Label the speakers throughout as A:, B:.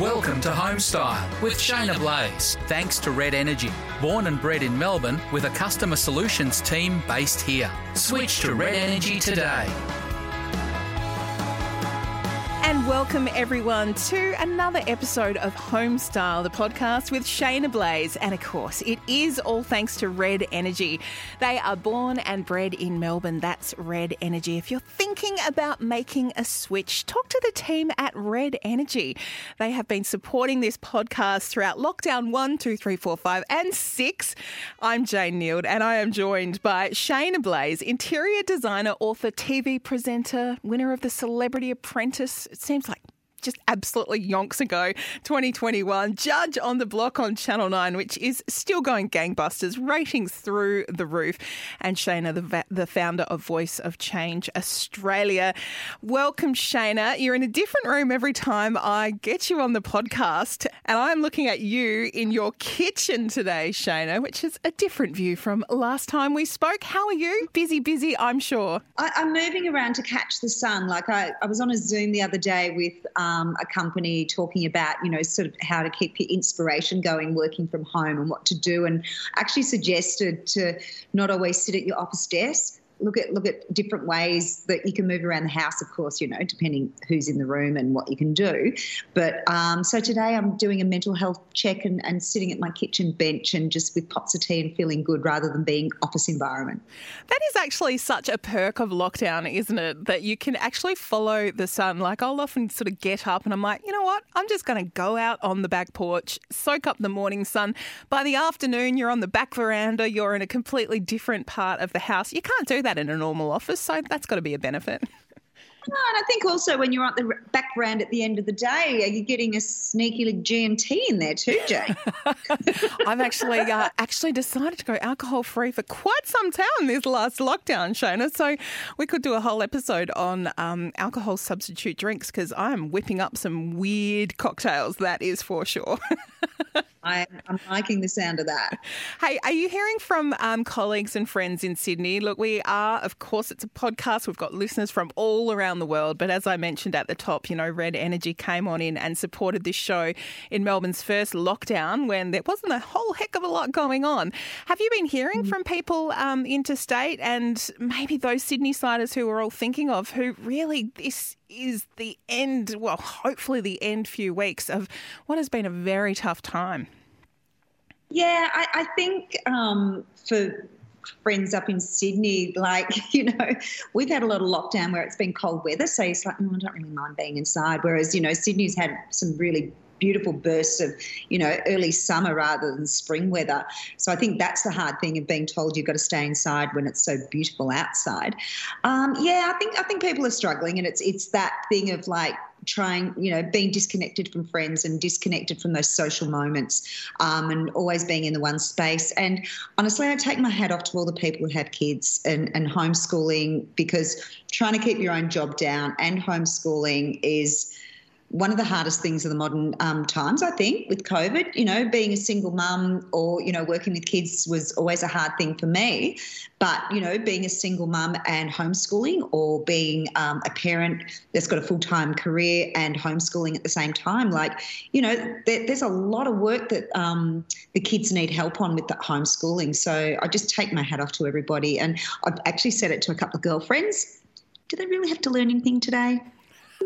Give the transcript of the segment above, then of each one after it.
A: Welcome to Homestyle with Shaynna Blaze. Thanks to Red Energy. Born and bred in Melbourne with a customer solutions team based here. Switch to Red Energy today.
B: Welcome everyone to another episode of Homestyle, the podcast with Shaynna Blaze. And of course, it is all thanks to Red Energy. They are born and bred in Melbourne. That's Red Energy. If you're thinking about making a switch, talk to the team at Red Energy. They have been supporting this podcast throughout lockdown one, two, three, four, five, and six. I'm Jane Neild, and I am joined by Shaynna Blaze, interior designer, author, TV presenter, winner of the Celebrity Apprentice seems like just absolutely yonks ago, 2021. Judge on the Block on Channel 9, which is still going gangbusters, ratings through the roof. And Shaynna, the, the founder of Voice of Change Australia. Welcome, Shaynna. You're in a different room every time I get you on the podcast. And I'm looking at you in your kitchen today, Shaynna, which is a different view from last time we spoke. How are you? Busy, busy, I'm sure.
C: I, am moving around to catch the sun. Like I, I was on a Zoom the other day with um, um, a company talking about, you know, sort of how to keep your inspiration going working from home and what to do, and actually suggested to not always sit at your office desk look at look at different ways that you can move around the house. Of course, you know, depending who's in the room and what you can do. But um, so today I'm doing a mental health check and, and sitting at my kitchen bench and just with pots of tea and feeling good rather than being office environment.
B: That is actually such a perk of lockdown, isn't it? That you can actually follow the sun. Like I'll often sort of get up and I'm like, you know what? I'm just going to go out on the back porch, soak up the morning sun. By the afternoon, you're on the back veranda. You're in a completely different part of the house. You can't do that in a normal office, so that's got to be a benefit.
C: No, and I think also when you're at the background at the end of the day, are you getting a sneaky like G&T in there too, Jay?
B: I've actually uh, actually decided to go alcohol free for quite some time this last lockdown, Shona. So we could do a whole episode on um, alcohol substitute drinks because I'm whipping up some weird cocktails. That is for sure.
C: I, am liking the sound of that.
B: Hey, are you hearing from um, colleagues and friends in Sydney? Look, we are, of course, it's a podcast. We've got listeners from all around the world. But as I mentioned at the top, you know, Red Energy came on in and supported this show in Melbourne's first lockdown when there wasn't a whole heck of a lot going on. Have you been hearing mm. from people um, interstate and maybe those Sydney siders who we're all thinking of who really this is the end, well, hopefully the end few weeks of what has been a very tough time.
C: Yeah, I, I think um, for friends up in Sydney, like, you know, we've had a lot of lockdown where it's been cold weather. So it's like, oh, I don't really mind being inside. Whereas, you know, Sydney's had some really beautiful bursts of, you know, early summer rather than spring weather. So I think that's the hard thing of being told you've got to stay inside when it's so beautiful outside. Um, yeah, I think I think people are struggling, and it's it's that thing of like trying, you know, being disconnected from friends and disconnected from those social moments um, and always being in the one space. And honestly, I take my hat off to all the people who have kids and, and homeschooling because trying to keep your own job down and homeschooling is one of the hardest things of the modern um, times, I think, with COVID. You know, being a single mum or, you know, working with kids was always a hard thing for me. But, you know, being a single mum and homeschooling or being um, a parent that's got a full time career and homeschooling at the same time, like, you know, there, there's a lot of work that um, the kids need help on with that homeschooling. So I just take my hat off to everybody. And I've actually said it to a couple of girlfriends. Do they really have to learn anything today?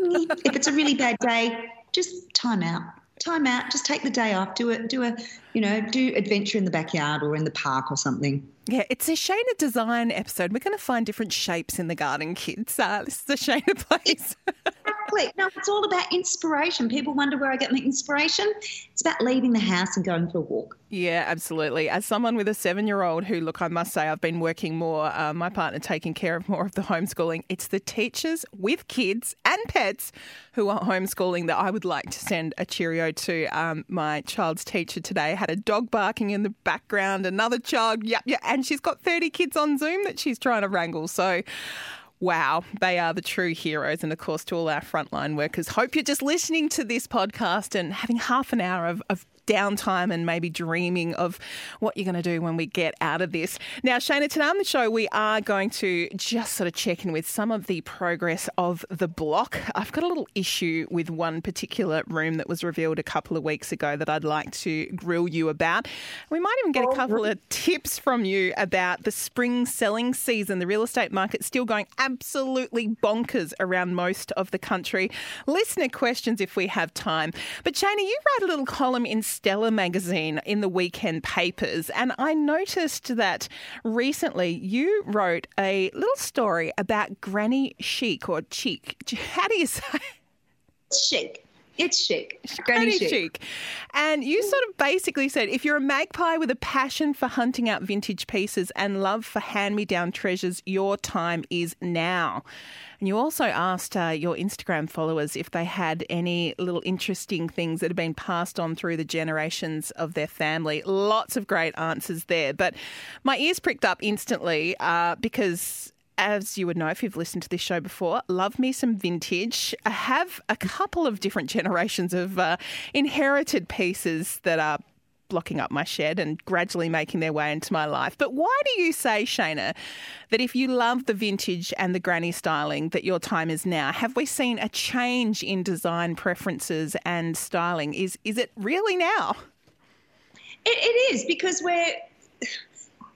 C: if it's a really bad day, just time out. Time out. Just take the day off. Do it. Do a, you know, do adventure in the backyard or in the park or something.
B: Yeah, it's a Shaynna design episode. We're going to find different shapes in the garden, kids. Uh, this is a Shaynna place.
C: exactly. No, it's all about inspiration. People wonder where I get my inspiration. It's about leaving the house and going for a walk.
B: Yeah, absolutely. As someone with a seven year old who, look, I must say, I've been working more, uh, my partner taking care of more of the homeschooling. It's the teachers with kids and pets who are homeschooling that I would like to send a cheerio to. Um, my child's teacher today had a dog barking in the background, another child, yep, yeah, and she's got 30 kids on Zoom that she's trying to wrangle. So, Wow, they are the true heroes. And of course, to all our frontline workers, hope you're just listening to this podcast and having half an hour of, of downtime and maybe dreaming of what you're going to do when we get out of this. Now, Shaynna, today on the show, we are going to just sort of check in with some of the progress of the block. I've got a little issue with one particular room that was revealed a couple of weeks ago that I'd like to grill you about. We might even get a oh, couple of tips from you about the spring selling season. The real estate market still going absolutely bonkers around most of the country. Listener questions if we have time. But Shaynna, you write a little column in Stella magazine in the weekend papers, and I noticed that recently you wrote a little story about granny chic or cheek. How do you say?
C: Chic. It's chic.
B: Granny chic. chic. And you sort of basically said if you're a magpie with a passion for hunting out vintage pieces and love for hand me down treasures, your time is now. And you also asked uh, your Instagram followers if they had any little interesting things that have been passed on through the generations of their family. Lots of great answers there. But my ears pricked up instantly uh, because as you would know if you've listened to this show before, love me some vintage. I have a couple of different generations of uh, inherited pieces that are blocking up my shed and gradually making their way into my life. But why do you say, Shaynna, that if you love the vintage and the granny styling, that your time is now? Have we seen a change in design preferences and styling? Is is it really now?
C: it, it is because we're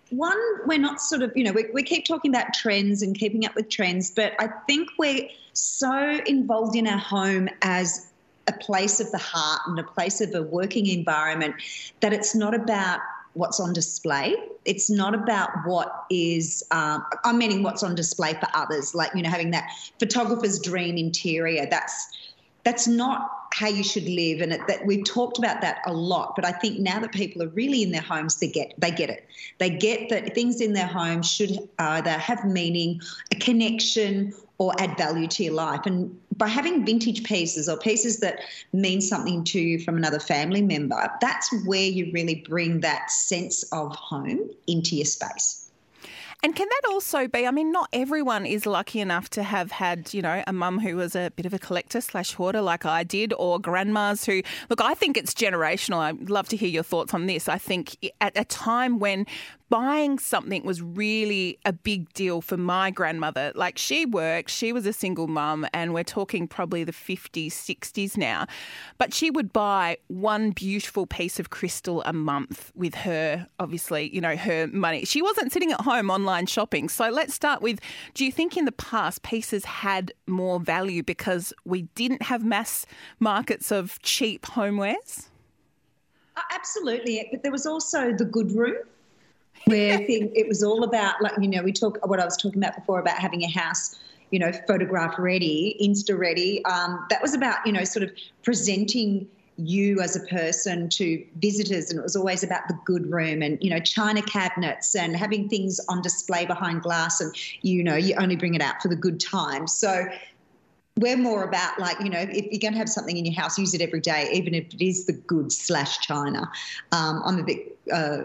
C: one, we're not sort of, you know, we, we keep talking about trends and keeping up with trends, but I think we're so involved in our home as a place of the heart and a place of a working environment that it's not about what's on display. It's not about what is, um, I'm meaning what's on display for others, like, you know, having that photographer's dream interior. That's, that's not how you should live. And it, that we've talked about that a lot but i think now that people are really in their homes they get they get it. They get that things in their home should either have meaning a connection or add value to your life. And by having vintage pieces or pieces that mean something to you from another family member that's where you really bring that sense of home into your space
B: and can that also be? I mean, not everyone is lucky enough to have had, you know, a mum who was a bit of a collector slash hoarder like I did, or grandmas who, look, I think it's generational. I'd love to hear your thoughts on this. I think at a time when buying something was really a big deal for my grandmother. Like she worked, she was a single mum, and we're talking probably the 50s, 60s now. But she would buy one beautiful piece of crystal a month with her, obviously, you know, her money. She wasn't sitting at home online shopping. So let's start with do you think in the past pieces had more value because we didn't have mass markets of cheap homewares?
C: Uh, absolutely. But there was also the good room where I think it was all about like you know we talk what I was talking about before about having a house you know photograph ready insta ready. Um, that was about you know sort of presenting you as a person to visitors and it was always about the good room and you know china cabinets and having things on display behind glass and you know you only bring it out for the good times. So we're more about like you know if you're going to have something in your house use it every day even if it is the good slash china. Um, i'm a bit uh,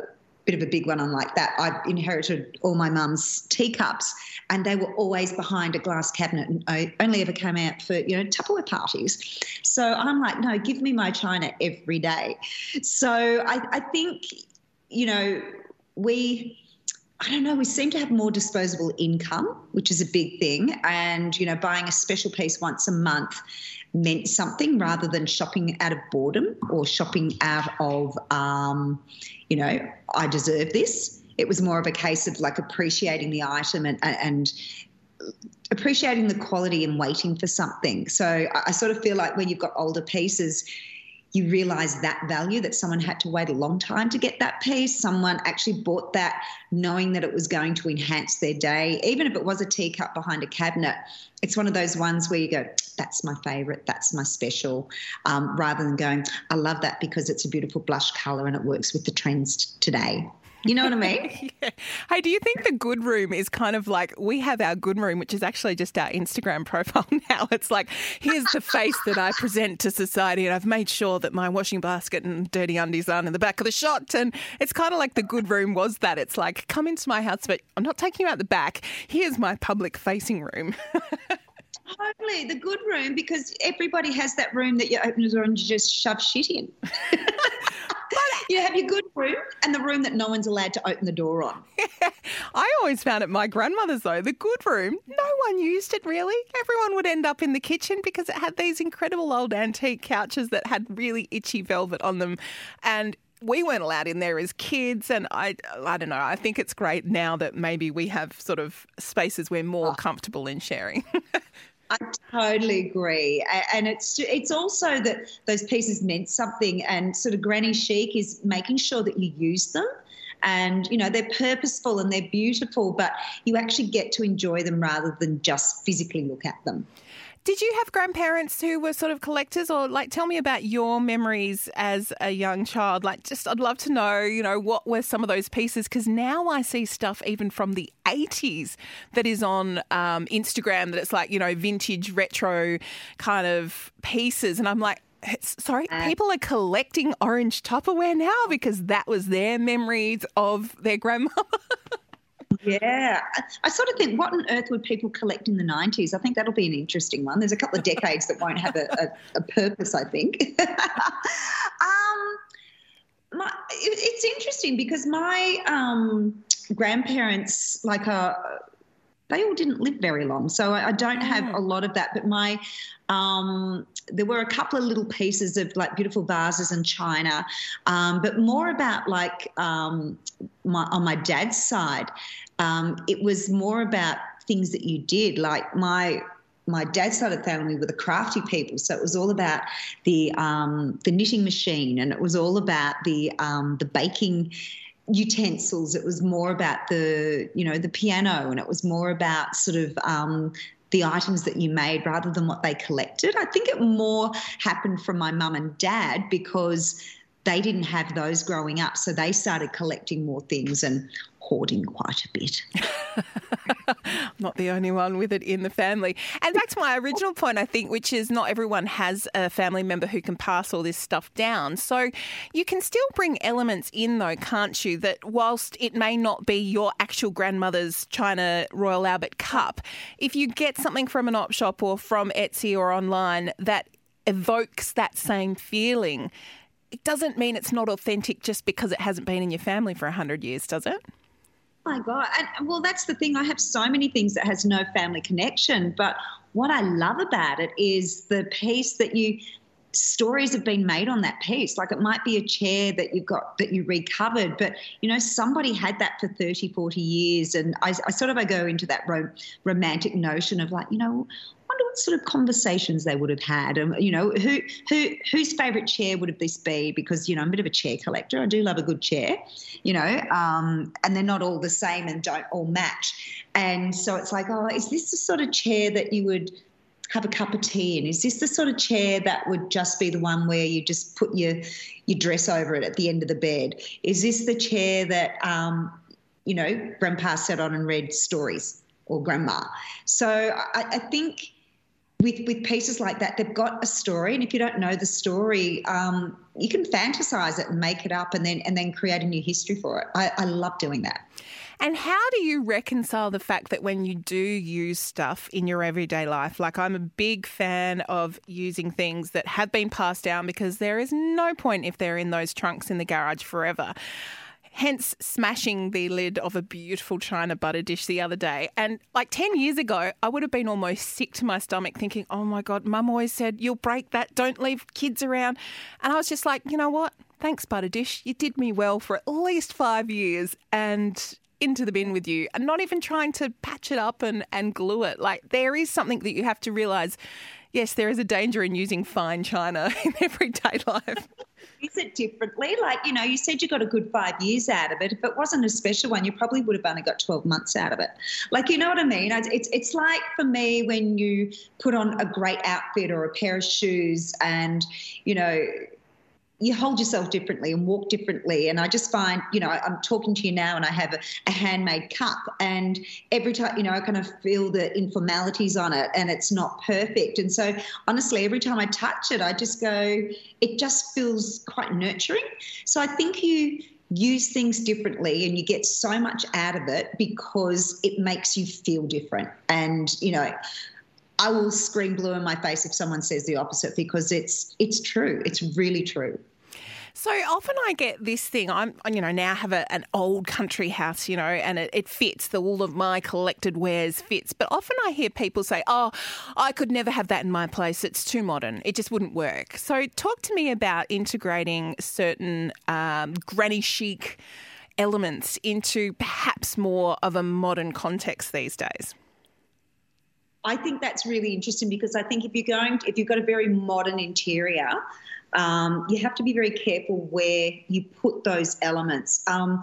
C: bit of a big one on like that. I inherited all my mum's teacups, and they were always behind a glass cabinet, and I only ever came out for you know Tupperware parties. So I'm like, no, give me my china every day. So I, I think you know we. I don't know, we seem to have more disposable income, which is a big thing. And, you know, buying a special piece once a month meant something rather than shopping out of boredom or shopping out of, um, you know, I deserve this. It was more of a case of like appreciating the item and, and appreciating the quality and waiting for something. So I sort of feel like when you've got older pieces, you realize that value that someone had to wait a long time to get that piece. Someone actually bought that knowing that it was going to enhance their day. Even if it was a teacup behind a cabinet, it's one of those ones where you go, that's my favorite, that's my special, um, rather than going, I love that because it's a beautiful blush color and it works with the trends today. You know what I mean?
B: yeah. Hey, do you think the good room is kind of like we have our good room, which is actually just our Instagram profile now? It's like, here's the face that I present to society, and I've made sure that my washing basket and dirty undies aren't in the back of the shot. And it's kind of like the good room was that. It's like, come into my house, but I'm not taking you out the back. Here's my public facing room.
C: Totally, the good room because everybody has that room that you open the door and you just shove shit in. You have your good room and the room that no one's allowed to open the door on.
B: I always found at my grandmother's though, the good room, no one used it really. Everyone would end up in the kitchen because it had these incredible old antique couches that had really itchy velvet on them and we weren't allowed in there as kids and I I don't know I think it's great now that maybe we have sort of spaces we're more oh. comfortable in sharing
C: I totally agree, and it's it's also that those pieces meant something, and sort of granny chic is making sure that you use them, and you know they're purposeful and they're beautiful, but you actually get to enjoy them rather than just physically look at them.
B: Did you have grandparents who were sort of collectors, or like tell me about your memories as a young child? Like, just I'd love to know, you know, what were some of those pieces? Because now I see stuff even from the 80s that is on um, Instagram that it's like, you know, vintage retro kind of pieces. And I'm like, sorry, uh, people are collecting orange Tupperware now because that was their memories of their grandmother.
C: Yeah. I, I, sort of think, what on earth would people collect in the 90s? I think that'll be an interesting one. There's a couple of decades that won't have a, a, a purpose, I think. um, my, it, it's interesting because my um, grandparents, like, uh, they all didn't live very long. So I, don't have mm. a lot of that. But my, um, there were a couple of little pieces of like beautiful vases and china, um, but more about like um, my, on my dad's side, um, it was more about things that you did. Like my my dad's side of the family were the crafty people, so it was all about the um, the knitting machine, and it was all about the um, the baking utensils. It was more about the you know the piano, and it was more about sort of um, the items that you made rather than what they collected. I think it more happened from my mum and dad because they didn't have those growing up, so they started collecting more things and hoarding quite a bit.
B: not the only one with it in the family. And back to my original point, I think, which is not everyone has a family member who can pass all this stuff down. So you can still bring elements in, though, can't you? That whilst it may not be your actual grandmother's China Royal Albert cup, if you get something from an op shop or from Etsy or online that evokes that same feeling, it doesn't mean it's not authentic just because it hasn't been in your family for 100 years, does it?
C: Oh my God. And well, that's the thing. I have so many things that has no family connection. But what I love about it is the piece that you stories have been made on that piece like it might be a chair that you've got that you recovered but you know somebody had that for 30 40 years and i, I sort of i go into that ro- romantic notion of like you know wonder what sort of conversations they would have had. And you know, who who whose favourite chair would this be? Because you know, I'm a bit of a chair collector. I do love a good chair, you know, um, and they're not all the same and don't all match. And so it's like, oh, is this the sort of chair that you would have a cup of tea in? Is this the sort of chair that would just be the one where you just put your your dress over it at the end of the bed? Is this the chair that um, you know, grandpa sat on and read stories or grandma? So I, I think with with pieces like that, they've got a story, and if you don't know the story, um, you can fantasize it and make it up, and then and then create a new history for it. I, I love doing that.
B: And how do you reconcile the fact that when you do use stuff in your everyday life, like I'm a big fan of using things that have been passed down because there is no point if they're in those trunks in the garage forever hence smashing the lid of a beautiful china butter dish the other day. And like 10 years ago, I would have been almost sick to my stomach thinking, oh my God, mum always said, you'll break that, don't leave kids around. And I was just like, you know what? Thanks, butter dish. You did me well for at least five years and into the bin with you and not even trying to patch it up and, and glue it. Like there is something that you have to realize. Yes, there is a danger in using fine china in everyday life
C: use it differently. Like, you know, you said you got a good five years out of it. If it wasn't a special one, you probably would have only got 12 months out of it. Like, you know what I mean? It's, it's like for me when you put on a great outfit or a pair of shoes and, you know, you hold yourself differently and walk differently. And I just find, you know, I'm talking to you now and I have a, a, handmade cup, and every time, you know, I kind of feel the informalities on it and it's not perfect. And so, honestly, every time I touch it, I just go, it just feels quite nurturing. So I think you use things differently and you get so much out of it because it makes you feel different. And, you know, I will scream blue in my face if someone says the opposite because it's it's true. It's really true.
B: So often I get this thing. I'm, you know, now have a, an old country house, you know, and it, it fits. The all of my collected wares fits. But often I hear people say, "Oh, I could never have that in my place. It's too modern. It just wouldn't work." So talk to me about integrating certain um, granny chic elements into perhaps more of a modern context these days.
C: I think that's really interesting because I think if you're going, to, if you've got a very modern interior, um, you have to be very careful where you put those elements. Um,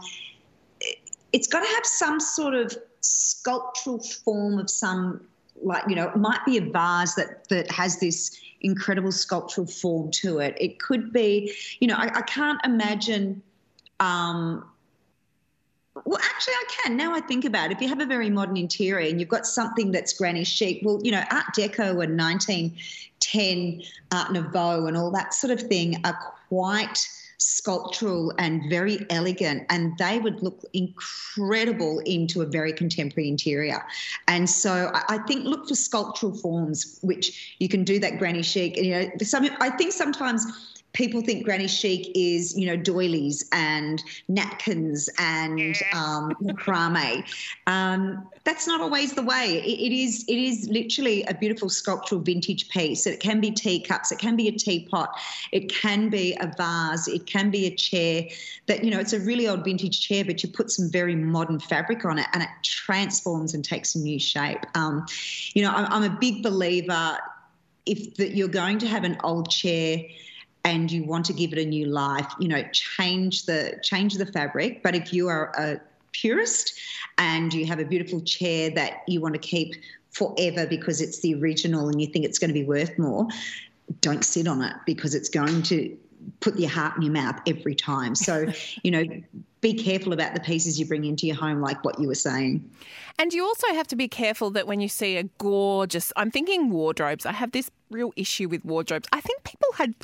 C: it's got to have some sort of sculptural form of some, like you know, it might be a vase that that has this incredible sculptural form to it. It could be, you know, I, I can't imagine. Um, well, actually, I can. Now I think about it. If you have a very modern interior and you've got something that's granny chic, well, you know, Art Deco and 1910 Art Nouveau and all that sort of thing are quite sculptural and very elegant, and they would look incredible into a very contemporary interior. And so I, think look for sculptural forms, which you can do that granny chic. You know, some I think sometimes people think granny chic is you know doilies and napkins and um, macrame. Um, that's not always the way. It, it is it is literally a beautiful sculptural vintage piece. It can be teacups, it can be a teapot, it can be a vase, it can be a chair. That you know it's a really old vintage chair, but you put some very modern fabric on it, and it transforms and takes a new shape. Um, you know, I'm, I'm a big believer if that you're going to have an old chair and you want to give it a new life, you know, change the change the fabric. But if you are a purist and you have a beautiful chair that you want to keep forever because it's the original and you think it's going to be worth more, don't sit on it because it's going to put your heart in your mouth every time. So, you know, be careful about the pieces you bring into your home, like what you were saying.
B: And you also have to be careful that when you see a gorgeous, I'm thinking wardrobes. I have this real issue with wardrobes. I think people had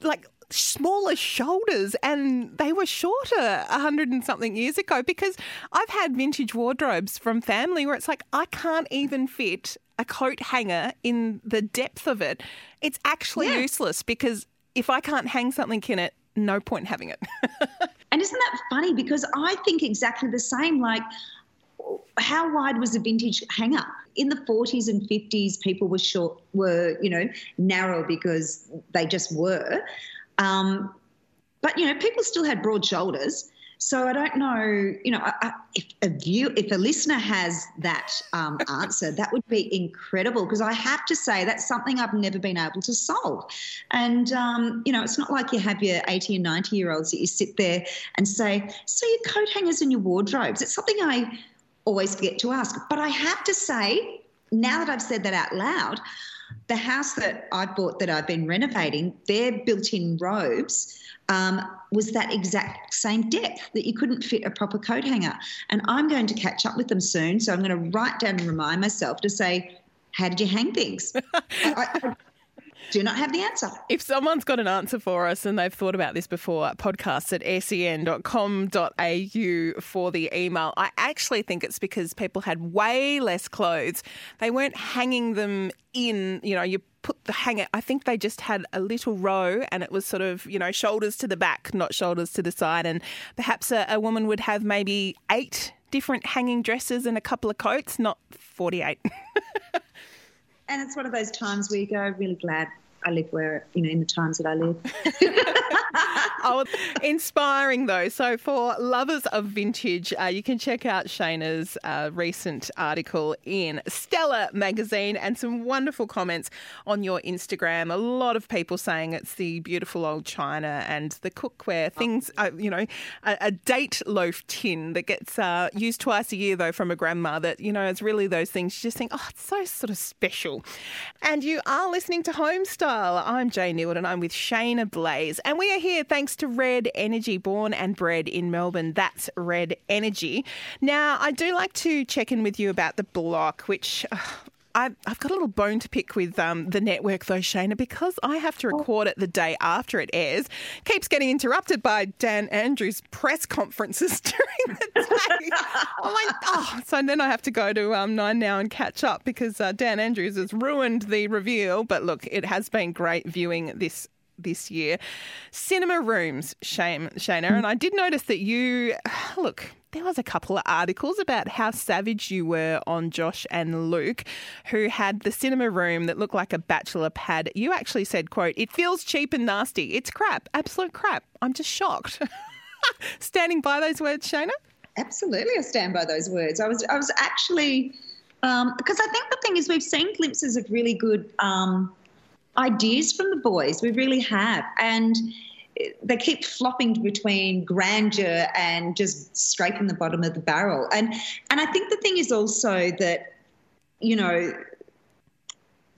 B: like smaller shoulders and they were shorter a hundred and something years ago because I've had vintage wardrobes from family where it's like I can't even fit a coat hanger in the depth of it. It's actually yeah. useless because if I can't hang something in it, no point having it.
C: and isn't that funny? Because I think exactly the same. Like, how wide was a vintage hanger? In the 40s and 50s, people were short, were you know narrow because they just were. Um, but you know, people still had broad shoulders. So I don't know, you know, I, I, if a view, if a listener has that um, answer, that would be incredible because I have to say that's something I've never been able to solve. And um, you know, it's not like you have your 80 and 90 year olds that you sit there and say, "So your coat hangers and your wardrobes." It's something I always forget to ask, but I have to say, now that I've said that out loud, the house that I bought that I've been renovating, their built-in robes um, was that exact same depth that you couldn't fit a proper coat hanger. And I'm going to catch up with them soon, so I'm going to write down and remind myself to say, "How did you hang things?" I, I, do not have the answer.
B: If someone's got an answer for us and they've thought about this before, podcasts at sen.com.au for the email. I actually think it's because people had way less clothes. They weren't hanging them in, you know, you put the hanger. I think they just had a little row and it was sort of, you know, shoulders to the back, not shoulders to the side. And perhaps a, a woman would have maybe eight different hanging dresses and a couple of coats, not 48.
C: and it's one of those times where you go, really glad I live where, you know, in the times that I live.
B: oh, inspiring though. So, for lovers of vintage, uh, you can check out Shaynna's uh, recent article in Stella magazine and some wonderful comments on your Instagram. A lot of people saying it's the beautiful old china and the cookware things, uh, you know, a, a, date loaf tin that gets uh, used twice a year though from a grandma that, you know, it's really those things you just think, oh, it's so sort of special. And you are listening to Homestyle. I'm Jay Neild and I'm with Shaynna Blaze, and we are here thanks to Red Energy, born and bred in Melbourne. That's Red Energy. Now, I do like to check in with you about the block, which uh, I've, I've got a little bone to pick with um, the network, though, Shaynna, because I have to record it the day after it airs. Keeps getting interrupted by Dan Andrews' press conferences during the day. I'm like, oh, so then I have to go to um, Nine Now and catch up because uh, Dan Andrews has ruined the reveal. But look, it has been great viewing this this year. Cinema rooms, shame, Shaynna. And I did notice that you, look, there was a couple of articles about how savage you were on Josh and Luke, who had the cinema room that looked like a bachelor pad. You actually said, quote, it feels cheap and nasty. It's crap, absolute crap. I'm just shocked. Standing by those words, Shaynna?
C: Absolutely, I stand by those words. I was, I was actually, um, because I think the thing is, we've seen glimpses of really good um, ideas from the boys. We really have, and they keep flopping between grandeur and just scraping the bottom of the barrel. And and I think the thing is also that, you know,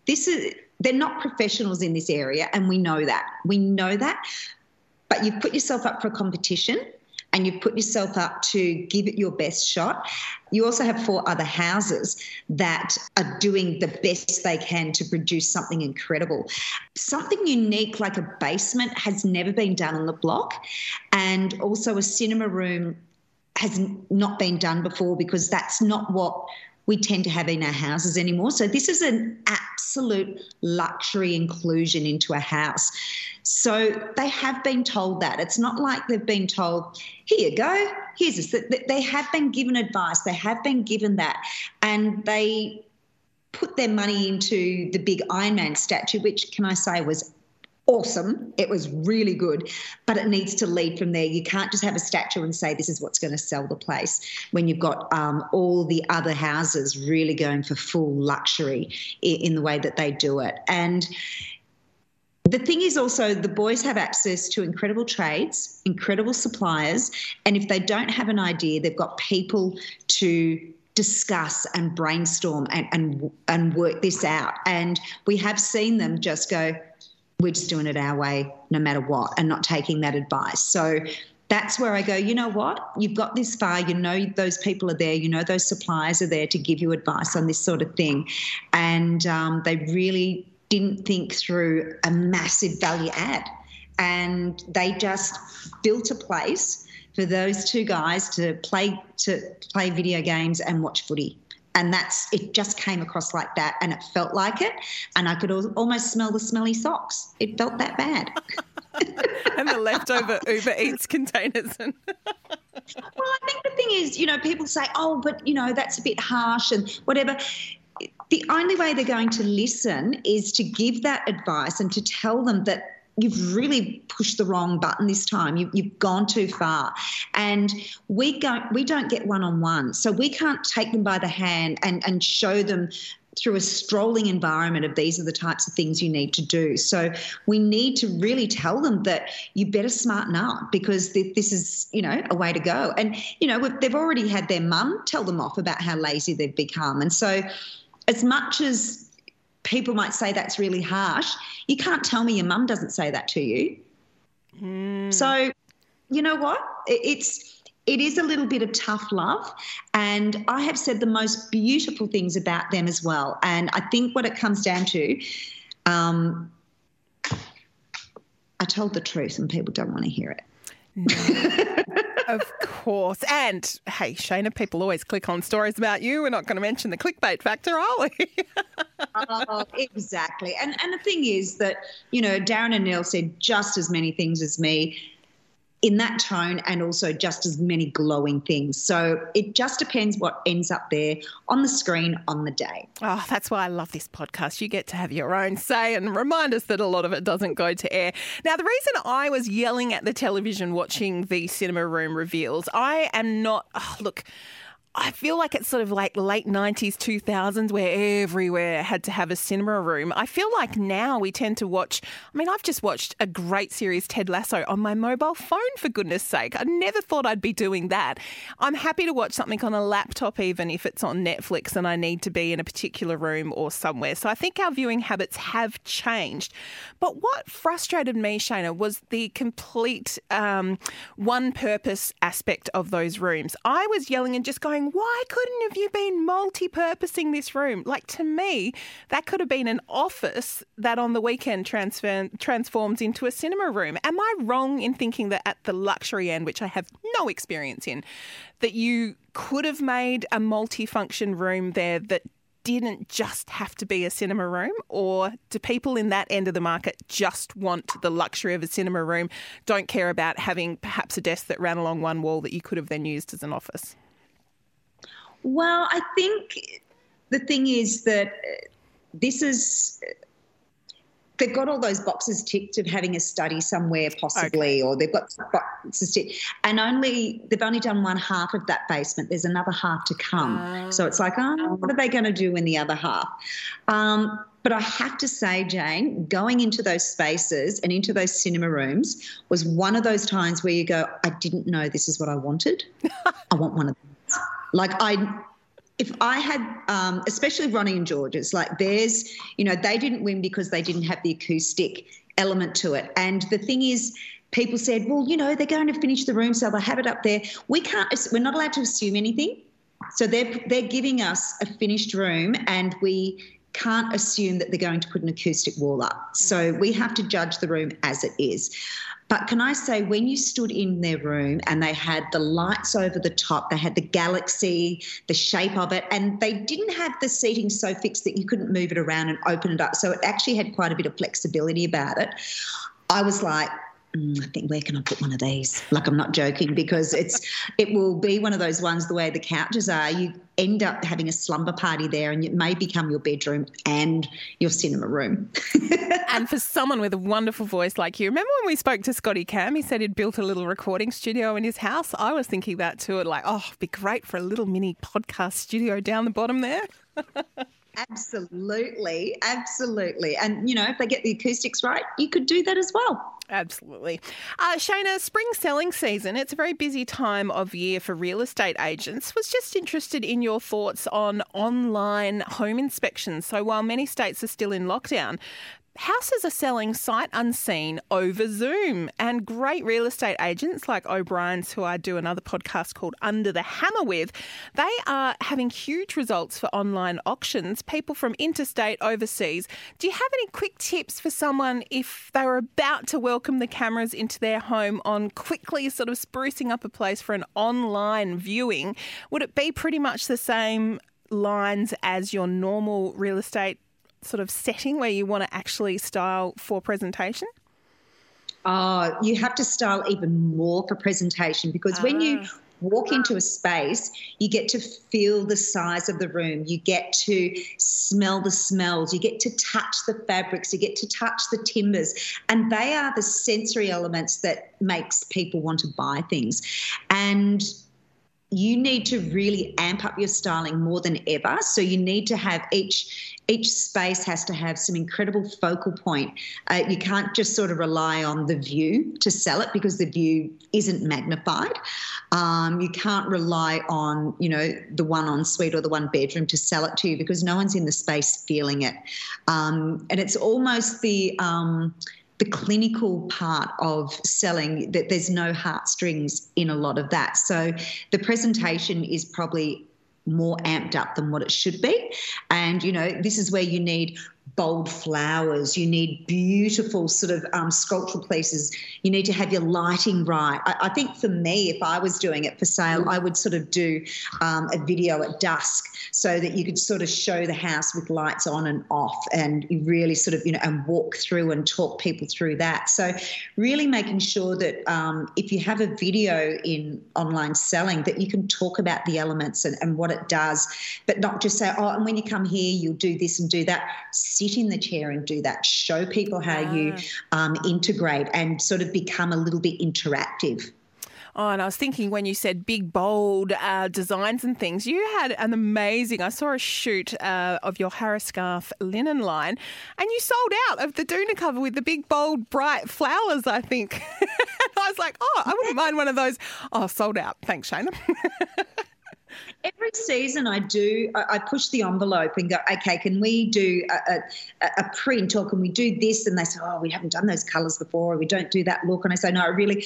C: this is they're not professionals in this area, and we know that. We know that. But you've put yourself up for a competition and you've put yourself up to give it your best shot. You also have four other houses that are doing the best they can to produce something incredible. Something unique like a basement has never been done on the block, and also a cinema room has not been done before because that's not what we tend to have in our houses anymore. So this is an absolute luxury inclusion into a house. So they have been told that. It's not like they've been told, here you go, here's this. They have been given advice, they have been given that. And they put their money into the big Iron Man statue, which, can I say, was awesome. It was really good, but it needs to lead from there. You can't just have a statue and say this is what's going to sell the place when you've got um, all the other houses really going for full luxury in, in the way that they do it. And the thing is also the boys have access to incredible trades, incredible suppliers, and if they don't have an idea, they've got people to discuss and brainstorm and, and and work this out. And we have seen them just go, we're just doing it our way no matter what and not taking that advice. So that's where I go, you know what? You've got this far, you know those people are there, you know those suppliers are there to give you advice on this sort of thing. And um, they really didn't think through a massive value add. And they just built a place for those two guys to play to play video games and watch footy. And that's it just came across like that and it felt like it. And i could almost smell the smelly socks. It felt that bad.
B: And the leftover uber eats containers and
C: well i think the thing is you know people say oh but you know that's a bit harsh and whatever the only way they're going to listen is to give that advice and to tell them that you've really pushed the wrong button this time. You, have gone too far, and we don't we don't get one on one, so we can't take them by the hand and and show them through a strolling environment of these are the types of things you need to do. So we need to really tell them that you better smarten up because this is, you know, a way to go. And, you know, they've already had their mum tell them off about how lazy they've become. And so as much as people might say that's really harsh. You can't tell me your mum doesn't say that to you. Mm. So, you know what? It's it is a little bit of tough love, and I have said the most beautiful things about them as well. And I think what it comes down to, um, I told the truth, and people don't want to hear it.
B: No. of course. And hey, Shaynna, people always click on stories about you. We're not going to mention the clickbait factor, are we?
C: oh, exactly. And and the thing is that, you know, Darren and Neale said just as many things as me in that tone and also just as many glowing things. So it just depends what ends up there on the screen on the day.
B: Oh, that's why I love this podcast. You get to have your own say and remind us that a lot of it doesn't go to air. Now, the reason I was yelling at the television watching the cinema room reveals, I am not, oh, look, I feel like it's sort of like late 90s, 2000s, where everywhere had to have a cinema room. I feel like now we tend to watch, I mean, I've just watched a great series, Ted Lasso, on my mobile phone, for goodness sake. I never thought I'd be doing that. I'm happy to watch something on a laptop, even if it's on Netflix and I need to be in a particular room or somewhere. So I think our viewing habits have changed. But what frustrated me, Shaynna, was the complete um, one purpose aspect of those rooms. I was yelling and just going, why couldn't have you been multi purposing this room? Like to me, that could have been an office that on the weekend transfer, transforms into a cinema room. Am I wrong in thinking that at the luxury end, which I have no experience in, that you could have made a multi-function room there that didn't just have to be a cinema room, or do people in that end of the market just want the luxury of a cinema room, don't care about having perhaps a desk that ran along one wall that you could have then used as an office?
C: Well, I think the thing is that this is they've got all those boxes ticked of having a study somewhere possibly, okay. or they've got boxes ticked, and only they've only done one half of that basement. There's another half to come, uh, so it's like, oh, what are they going to do in the other half? Um, but I have to say, Jane, going into those spaces and into those cinema rooms was one of those times where you go, I didn't know this is what I wanted. I want one of these. Like I if I had, um, especially Ronnie and George, it's like theirs, you know, they didn't win because they didn't have the acoustic element to it. And the thing is, people said, well, you know, they're going to finish the room, so they'll have it up there. We can't, we're not allowed to assume anything. So they're, they're giving us a finished room and we can't assume that they're going to put an acoustic wall up. So we have to judge the room as it is. But can I say, when you stood in their room and they had the lights over the top, they had the galaxy, the shape of it, and they didn't have the seating so fixed that you couldn't move it around and open it up. So it actually had quite a bit of flexibility about it. I was like, mm, I think where can I put one of these? Like I'm not joking because it's it will be one of those ones the way the couches are. You end up having a slumber party there, and it may become your bedroom and your cinema room.
B: and for someone with a wonderful voice like you, remember when we spoke to Scotty Cam? He said he'd built a little recording studio in his house. I was thinking that too. Like, oh, it'd be great for a little mini podcast studio down the bottom there.
C: Absolutely, absolutely. And, you know, if they get the acoustics right, you could do that as well.
B: Absolutely. Uh, Shaynna, spring selling season, it's a very busy time of year for real estate agents. Was just interested in your thoughts on online home inspections. So while many states are still in lockdown, Houses are selling sight unseen over Zoom, and great real estate agents like O'Brien's, who I do another podcast called Under the Hammer with, they are having huge results for online auctions. People from interstate, overseas. Do you have any quick tips for someone if they were about to welcome the cameras into their home on quickly sort of sprucing up a place for an online viewing? Would it be pretty much the same lines as your normal real estate sort of setting where you want to actually style for presentation?
C: Oh, you have to style even more for presentation because when you ah. walk into a space, you get to feel the size of the room, you get to smell the smells, you get to touch the fabrics, you get to touch the timbers, and they are the sensory elements that makes people want to buy things. And you need to really amp up your styling more than ever. So you need to have each each space has to have some incredible focal point. Uh, you can't just sort of rely on the view to sell it because the view isn't magnified. Um, you can't rely on, you know, the one en suite or the one bedroom to sell it to you because no one's in the space feeling it. Um, and it's almost the um, the clinical part of selling that there's no heartstrings in a lot of that. So the presentation is probably more amped up than what it should be. And, you know, this is where you need bold flowers. You need beautiful sort of um, sculptural pieces. You need to have your lighting right. I, I, think for me, if I was doing it for sale, I would sort of do um, a video at dusk so that you could sort of show the house with lights on and off and you really sort of, you know, and walk through and talk people through that. So really making sure that um, if you have a video in online selling that you can talk about the elements and, and what it does, but not just say, oh, and when you come here, you'll do this and do that sit in the chair and do that. Show people how you um, integrate and sort of become a little bit interactive.
B: Oh, and I was thinking when you said big, bold uh, designs and things, you had an amazing. I saw a shoot uh, of your Harris Scarf linen line, and you sold out of the Doona cover with the big, bold, bright flowers. I think. I was like, oh, I wouldn't mind one of those. Oh, sold out. Thanks, Shaynna.
C: Every season, I do. I, push the envelope and go, okay, can we do a, a, a, print or can we do this? And they say, oh, we haven't done those colours before, or we don't do that look. And I say, no, I really,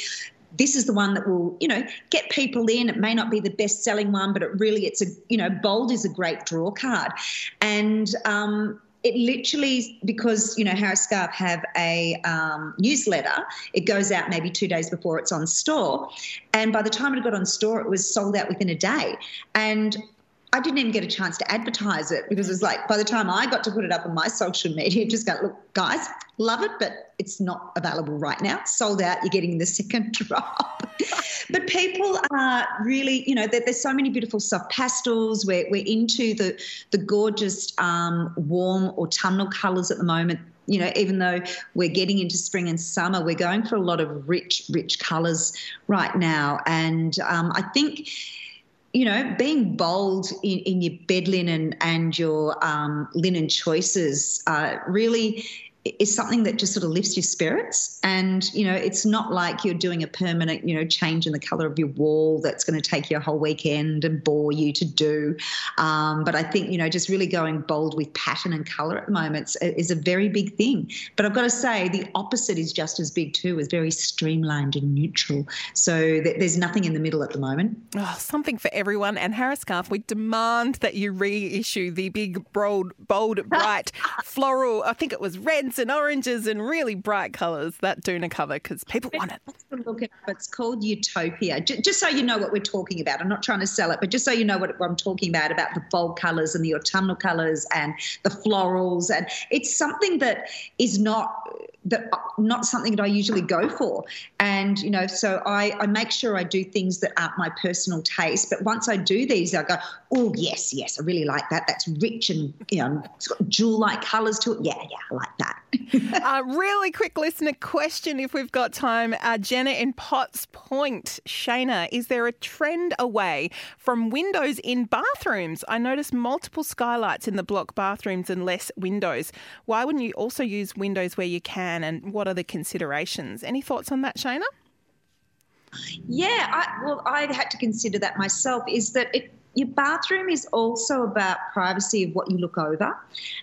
C: this is the one that will you know get people in it may not be the best selling one but it really it's a you know bold is a great draw card and um, it literally because you know Harris Scarf have a um, newsletter. It goes out maybe two days before it's on store, and by the time it got on store, it was sold out within a day. And I didn't even get a chance to advertise it because it was like by the time I got to put it up on my social media, just go, look, guys, love it, but it's not available right now. sold out. You're getting the second drop. but people are really, you know, there, there's so many beautiful soft pastels. We're, we're into the the gorgeous um, warm autumnal colours at the moment you know, even though we're getting into spring and summer, we're going for a lot of rich, rich colours right now. And um, I think you know, being bold in, in your bed linen and your um, linen choices uh, really is something that just sort of lifts your spirits. And, you know, it's not like you're doing a permanent, you know, change in the colour of your wall that's going to take you a whole weekend and bore you to do. Um, but I think, you know, just really going bold with pattern and colour at the moment is a very big thing. But I've got to say, the opposite is just as big too, is very streamlined and neutral. So th- there's nothing in the middle at the moment.
B: Oh, something for everyone. And Harris Scarf, we demand that you reissue the big, bold, bold bright floral, I think it was reds and oranges and really bright colours, that Doona cover, because people want it.
C: Look. It's called Utopia. Just so you know what we're talking about. I'm not trying to sell it, but just so you know what I'm talking about, about the bold colours and the autumnal colours and the florals. And it's something that is not that not something that I usually go for. And, you know, so I, I make sure I do things that aren't my personal taste. But once I do these, I go, oh, yes, yes, I really like that. That's rich and, you know, it's got jewel like colours to it. Yeah, yeah, I like that.
B: Uh, really quick listener question if we've got time. Uh, Jenna in Potts Point. Shaynna, is there a trend away from windows in bathrooms? I noticed multiple skylights in the block bathrooms and less windows. Why wouldn't you also use windows where you can? And what are the considerations? Any thoughts on that, Shaynna?
C: Yeah, I, well, I had to consider that myself. Is that it your bathroom is also about privacy of what you look over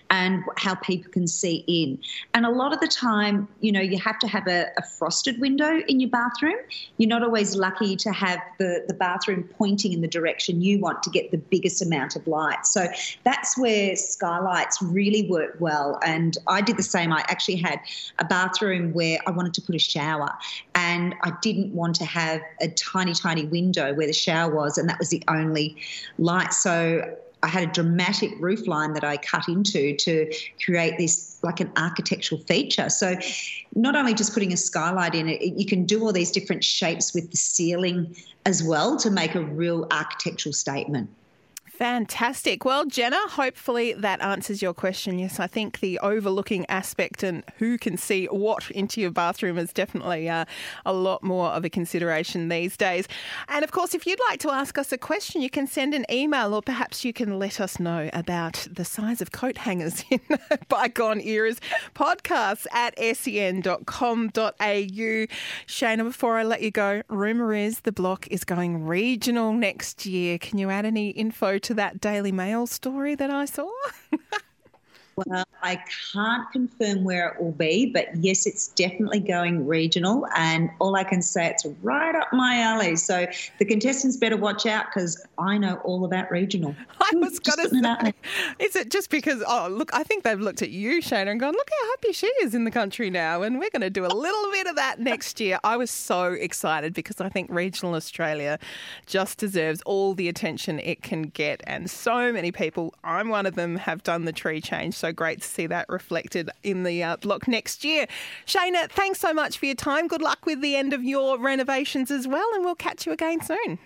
C: and how people can see in. And a lot of the time, you know, you have to have a, a frosted window in your bathroom. You're not always lucky to have the, the bathroom pointing in the direction you want to get the biggest amount of light. So that's where skylights really work well. And I did the same. I actually had a bathroom where I wanted to put a shower and I didn't want to have a tiny, tiny window where the shower was, and that was the only light. So I had a dramatic roof line that I cut into to create this like an architectural feature. So not only just putting a skylight in it, you can do all these different shapes with the ceiling as well to make a real architectural statement.
B: Fantastic. Well, Jenna, hopefully that answers your question. Yes, I think the overlooking aspect and who can see what into your bathroom is definitely uh, a lot more of a consideration these days. And of course, if you'd like to ask us a question, you can send an email or perhaps you can let us know about the size of coat hangers in bygone eras. Podcasts at sen.com.au. Shaynna, before I let you go, rumour is the block is going regional next year. Can you add any info to that Daily Mail story that I saw?
C: Well, I can't confirm where it will be, but yes, it's definitely going regional. And all I can say, it's right up my alley. So the contestants better watch out because I know all about regional.
B: I was going to say, is it just because, oh, look, I think they've looked at you, Shaynna, and gone, look how happy she is in the country now. And we're going to do a little bit of that next year. I was so excited because I think regional Australia just deserves all the attention it can get. And so many people, I'm one of them, have done the tree change. So so great to see that reflected in the uh, block next year. Shaynna, thanks so much for your time. Good luck with the end of your renovations as well, and we'll catch you again soon.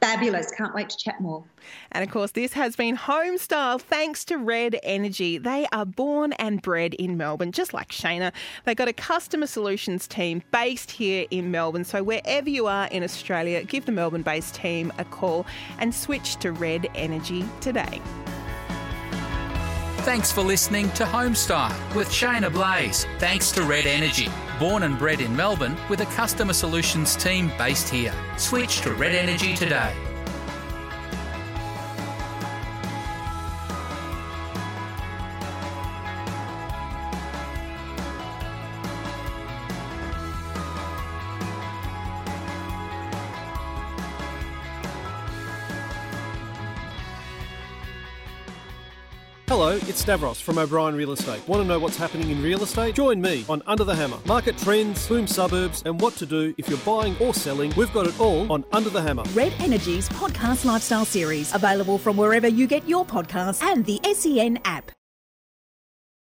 C: Fabulous. Can't wait to chat more.
B: And of course, this has been Homestyle thanks to Red Energy. They are born and bred in Melbourne, just like Shaynna. They've got a customer solutions team based here in Melbourne. So wherever you are in Australia, give the Melbourne based team a call and switch to Red Energy today.
A: Thanks for listening to Homestyle with Shaynna Blaze. Thanks to Red Energy. Born and bred in Melbourne with a customer solutions team based here. Switch to Red Energy today.
D: It's Stavros from O'Brien Real Estate. Want to know what's happening in real estate? Join me on Under the Hammer. Market trends, boom suburbs, and what to do if you're buying or selling. We've got it all on Under the Hammer.
E: Red Energy's podcast lifestyle series, available from wherever you get your podcasts and the SEN app.